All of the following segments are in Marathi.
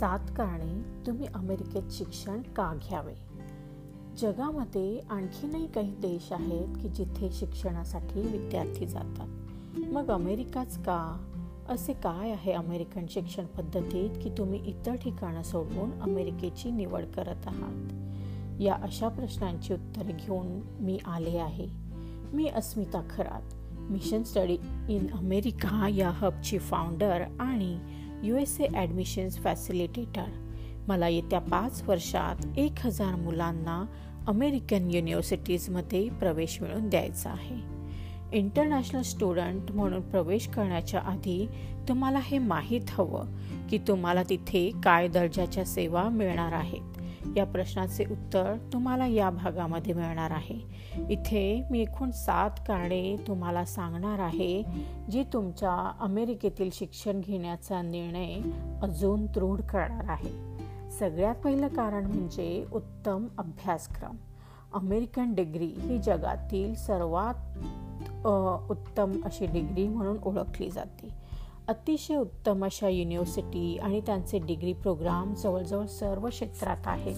सात कारणे तुम्ही अमेरिकेत शिक्षण का घ्यावे? जगामध्ये आणखीनही काही देश आहेत की जिथे शिक्षणासाठी विद्यार्थी जातात. मग अमेरिकाच का? असे काय आहे अमेरिकन शिक्षण पद्धतीत की तुम्ही इतर ठिकाणं सोडून अमेरिकेची निवड करत आहात? या अशा प्रश्नांची उत्तरे घेऊन मी आले आहे. मी Asmita Kharat. Mission study in America या हबची फाउंडर आणि U S A admissions facilitator मला येत्या पाच वर्षात एक हजार मुलांना अमेरिकन युनिव्हर्सिटीजमध्ये प्रवेश मिळवून द्यायचा आहे. इंटरनॅशनल स्टुडंट म्हणून प्रवेश करण्याच्या आधी तुम्हाला हे माहीत हवं की तुम्हाला तिथे काय दर्जाच्या सेवा मिळणार आहेत. या प्रश्नाचे उत्तर तुम्हाला या भागामध्ये मिळणार आहे. इथे मी एकूण सात कारणे तुम्हाला सांगणार आहे जी तुमच्या अमेरिकेतील शिक्षण घेण्याचा निर्णय अजून दृढ करणार आहे. सगळ्यात पहिलं कारण म्हणजे उत्तम अभ्यासक्रम. अमेरिकन डिग्री ही जगातील सर्वात उत्तम अशी डिग्री म्हणून ओळखली जाते. अतिशय उत्तम अशा युनिव्हर्सिटी आणि त्यांचे डिग्री प्रोग्राम जवळजवळ सर्व क्षेत्रात आहेत.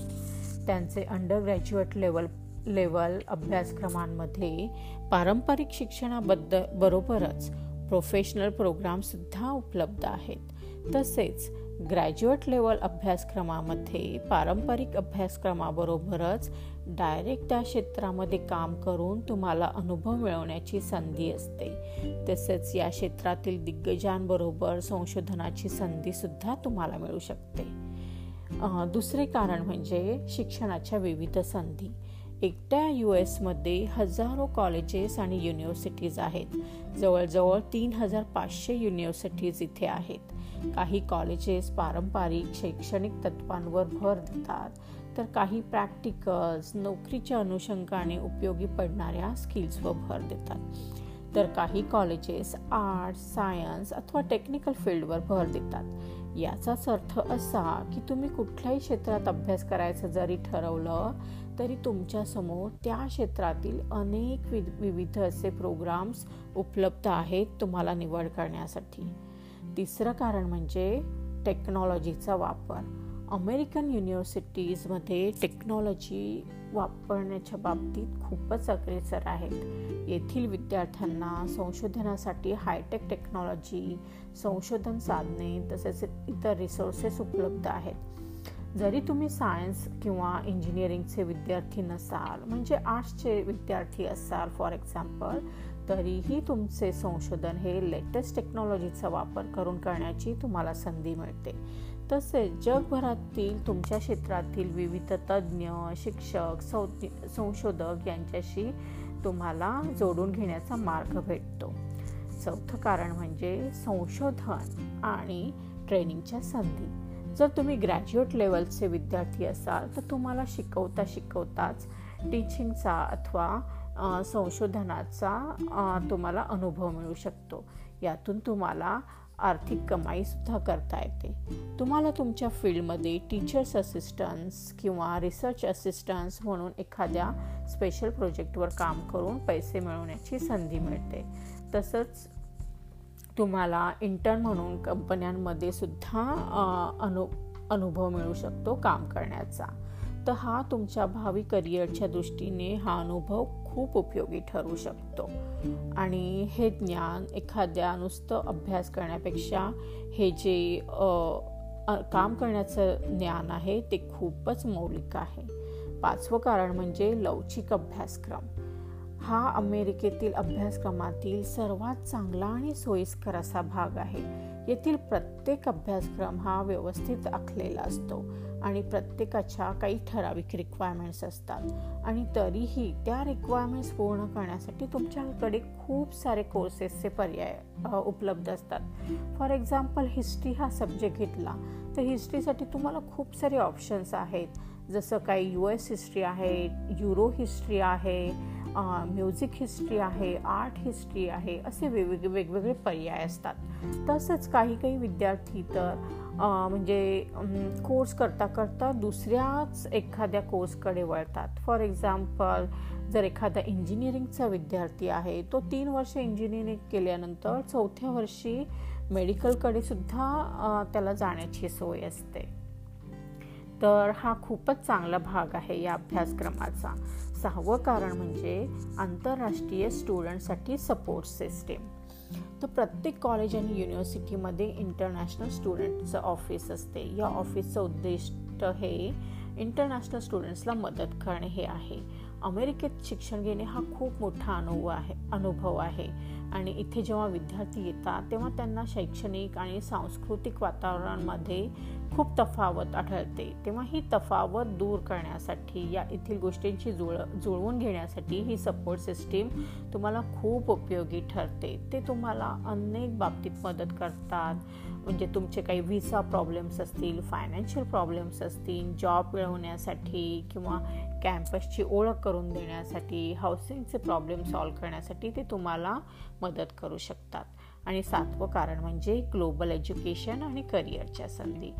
त्यांचे अंडर ग्रॅज्युएट लेवल लेवल अभ्यासक्रमांमध्ये पारंपरिक शिक्षणाबद्दल बरोबरच प्रोफेशनल प्रोग्रामसुद्धा उपलब्ध आहेत. तसेच ग्रॅज्युएट लेवल अभ्यासक्रमामध्ये पारंपरिक अभ्यासक्रमाबरोबरच डायरेक्ट त्या क्षेत्रामध्ये काम करून तुम्हाला अनुभव मिळवण्याची संधी असते. तसेच या क्षेत्रातील दिग्गजांबरोबर संशोधनाची संधीसुद्धा तुम्हाला मिळू शकते. दुसरे कारण म्हणजे शिक्षणाच्या विविध संधी. एकट्या यू एसमध्ये हजारो कॉलेजेस आणि युनिव्हर्सिटीज आहेत. जवळजवळ तीन हजार पाचशे युनिव्हर्सिटीज इथे आहेत. काही कॉलेजेस पारंपरिक शैक्षणिक तत्वांवर भर देतात. तर काही प्रॅक्टिकल्स नोकरीच्या अनुषंगाने उपयोगी पडणाऱ्या स्किल्सवर भर देतात. तर काही कॉलेजेस आर्ट्स सायन्स अथवा टेक्निकल फील्डवर भर देतात. याचाच अर्थ असा की तुम्ही कुठल्याही क्षेत्रात अभ्यास करायचं जरी ठरवलं तरी तुमच्यासमोर त्या क्षेत्रातील अनेक विविध असे प्रोग्राम्स उपलब्ध आहेत तुम्हाला निवड करण्यासाठी. तिसरं कारण म्हणजे टेक्नॉलॉजीचा वापर. अमेरिकन युनिव्हर्सिटीजमध्ये टेक्नॉलॉजी वापरण्याच्या बाबतीत खूपच अग्रेसर आहेत. येथील विद्यार्थ्यांना संशोधनासाठी हायटेक टेक्नॉलॉजी संशोधन साधने तसेच इतर रिसोर्सेस उपलब्ध आहेत. जरी तुम्ही सायन्स किंवा इंजिनिअरिंगचे विद्यार्थी नसाल म्हणजे आर्ट्सचे विद्यार्थी असाल फॉर एक्झाम्पल तरीही तुमचे संशोधन हे लेटेस्ट टेक्नॉलॉजीचा वापर करून करण्याची तुम्हाला संधी मिळते. तसेच जगभरातील तुमच्या क्षेत्रातील विविध तज्ज्ञ शिक्षक संशोधक यांच्याशी तुम्हाला जोडून घेण्याचा मार्ग भेटतो. चौथं कारण म्हणजे संशोधन आणि ट्रेनिंगच्या संधी. जर तुम्ही ग्रॅज्युएट लेवलचे विद्यार्थी असाल तर तुम्हाला शिकवता शिकवताच टीचिंगचा अथवा संशोधनाचा तुम्हाला अनुभव मिळू शकतो. यातून तुम्हाला आर्थिक कमाईसुद्धा करता येते. तुम्हाला तुमच्या फील्डमध्ये टीचर्स असिस्टन्स किंवा रिसर्च असिस्टन्स म्हणून एखाद्या स्पेशल प्रोजेक्टवर काम करून पैसे मिळवण्याची संधी मिळते. तसंच तुम्हाला इंटर्न म्हणून कंपन्यांमध्ये सुद्धा अनु अनुभव मिळू शकतो काम करण्याचा. तर हा तुमच्या भावी करिअरच्या दृष्टीने हा अनुभव खूप उपयोगी ठरू शकतो. आणि हे ज्ञान एखाद्या नुसतं अभ्यास करण्यापेक्षा हे जे काम करण्याचं ज्ञान आहे ते खूपच मौलिक आहे. पाचवं कारण म्हणजे लवचिक अभ्यासक्रम. हा अमेरिकेतील अभ्यासक्रमातील सर्वात चांगला आणि सोयीस्कर असा भाग आहे. येथील प्रत्येक अभ्यासक्रम हा व्यवस्थित आखलेला असतो आणि प्रत्येकाच्या काही ठराविक रिक्वायरमेंट्स असतात. आणि तरीही त्या रिक्वायरमेंट्स पूर्ण करण्यासाठी तुमच्याकडे खूप सारे कोर्सेसचे पर्याय उपलब्ध असतात. फॉर एक्झाम्पल हिस्ट्री हा सब्जेक्ट घेतला तर हिस्ट्रीसाठी तुम्हाला खूप सारे ऑप्शन्स आहेत. जसं काही यू एस हिस्ट्री आहे युरो हिस्ट्री आहे म्युझिक हिस्ट्री आहे आर्ट हिस्ट्री आहे असे वेगवेगळे वेगवेगळे पर्याय असतात. तसंच काही काही विद्यार्थी तर म्हणजे कोर्स करता करता दुसऱ्याच एखाद्या कोर्सकडे वळतात. फॉर एक्झाम्पल जर एखादा इंजिनिअरिंगचा विद्यार्थी आहे तो तीन वर्ष इंजिनिअरिंग केल्यानंतर चौथ्या वर्षी मेडिकलकडे सुद्धा त्याला जाण्याची सोय असते. तर हा खूपच चांगला भाग आहे या अभ्यासक्रमाचा. सहावं कारण म्हणजे आंतरराष्ट्रीय स्टुडंटसाठी सपोर्ट सिस्टीम तर प्रत्येक कॉलेज आणि युनिव्हर्सिटीमध्ये इंटरनॅशनल स्टुडंटचं ऑफिस असते. या ऑफिसचं उद्दिष्ट हे इंटरनॅशनल स्टुडंट्सला मदत करणे हे आहे. अमेरिकेत शिक्षण घेणे हा खूप मोठा अनुभव आहे अनुभव आहे. आणि इथे जेव्हा विद्यार्थी येतात तेव्हा त्यांना शैक्षणिक आणि सांस्कृतिक वातावरणामध्ये खूप तफावत आढळते. तेव्हा ही तफावत दूर करण्यासाठी या येथील गोष्टींची जुळ जुळवून घेण्यासाठी ही सपोर्ट सिस्टीम तुम्हाला खूप उपयोगी ठरते. ते तुम्हाला अनेक बाबतीत मदत करतात. म्हणजे तुमचे काही व्हिसा प्रॉब्लेम्स असतील फायनान्शियल प्रॉब्लेम्स असतील जॉब मिळवण्यासाठी किंवा कॅम्पसची ओळख करून देण्यासाठी हाऊसिंगचे प्रॉब्लेम सॉल्व्ह करण्यासाठी ते तुम्हाला मदत करू शकतात. आणि सातवं कारण म्हणजे ग्लोबल एज्युकेशन आणि करिअरच्या संधी.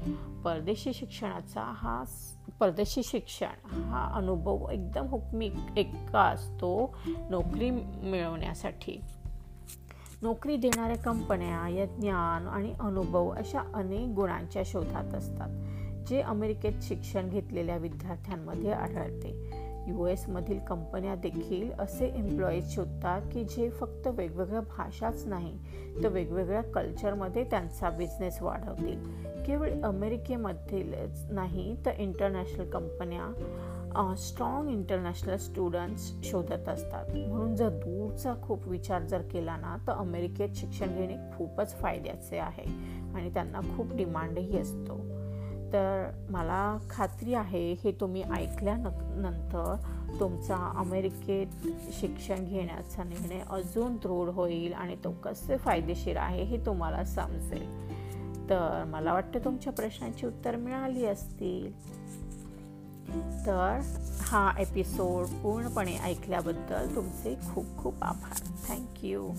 परदेशी शिक्षणाचा हा परदेशी शिक्षण हा अनुभव एकदम हुकमी एक्का असतो नोकरी मिळवण्यासाठी. नोकरी देणाऱ्या कंपन्या या ज्ञान आणि अनुभव अशा अनेक गुणांच्या शोधात असतात जे अमेरिकेत शिक्षण घेतलेल्या विद्यार्थ्यांमध्ये आढळते. यू एसमधील कंपन्या देखील असे एम्प्लॉईज शोधतात की जे फक्त वेगवेगळ्या भाषाच नाही तर वेगवेगळ्या कल्चरमध्ये त्यांचा बिझनेस वाढवतील. केवळ अमेरिकेमधीलच नाही तर इंटरनॅशनल कंपन्या स्ट्रॉंग इंटरनॅशनल स्टुडंट्स शोधत असतात. म्हणून जर दूरचा खूप विचार जर केला ना तर अमेरिकेत शिक्षण घेणे खूपच फायद्याचे आहे आणि त्यांना खूप डिमांडही असतो. तर मला खात्री आहे हे तुम्ही ऐकल्यानंतर तुमचा अमेरिकेत शिक्षण घेण्याचा निर्णय अजून दृढ होईल आणि तो कसे फायदेशीर आहे हे तुम्हाला समजेल. तर मला वाटतं तुमच्या प्रश्नांची उत्तर मिळाली असतील. तर हा एपिसोड पूर्णपणे ऐकल्याबद्दल तुमचे खूप खूप आभार. थँक्यू